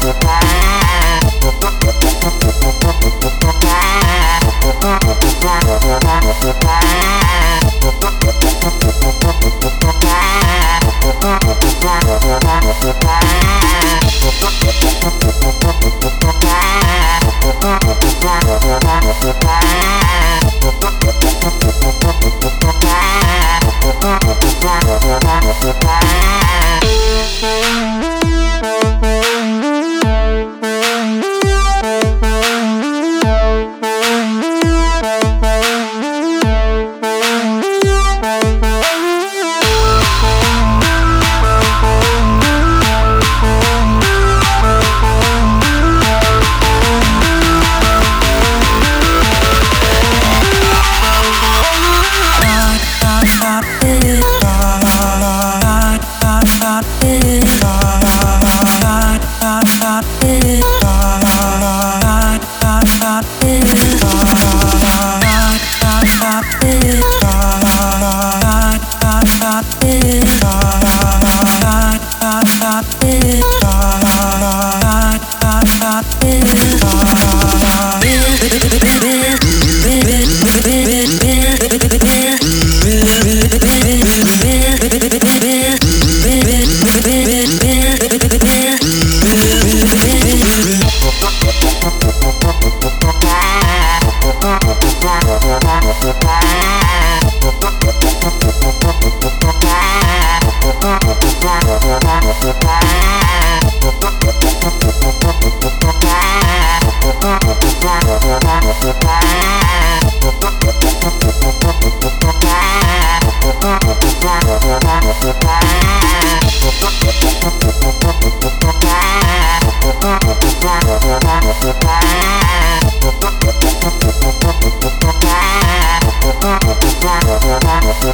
Bye. Yeah.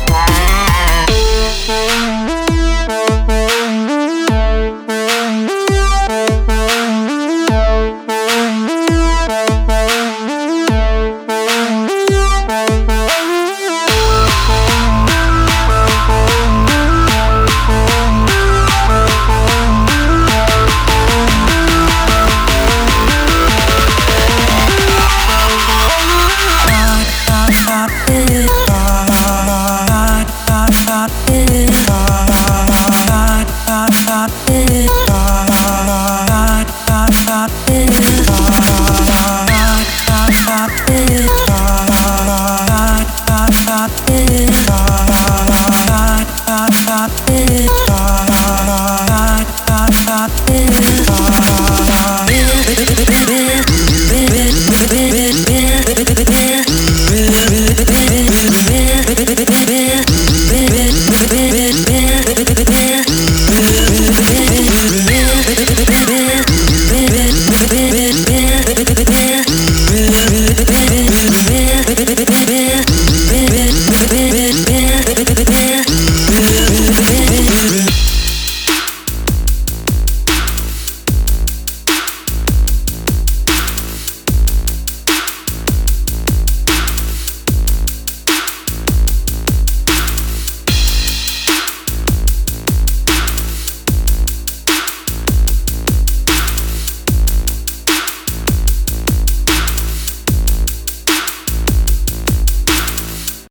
fly. been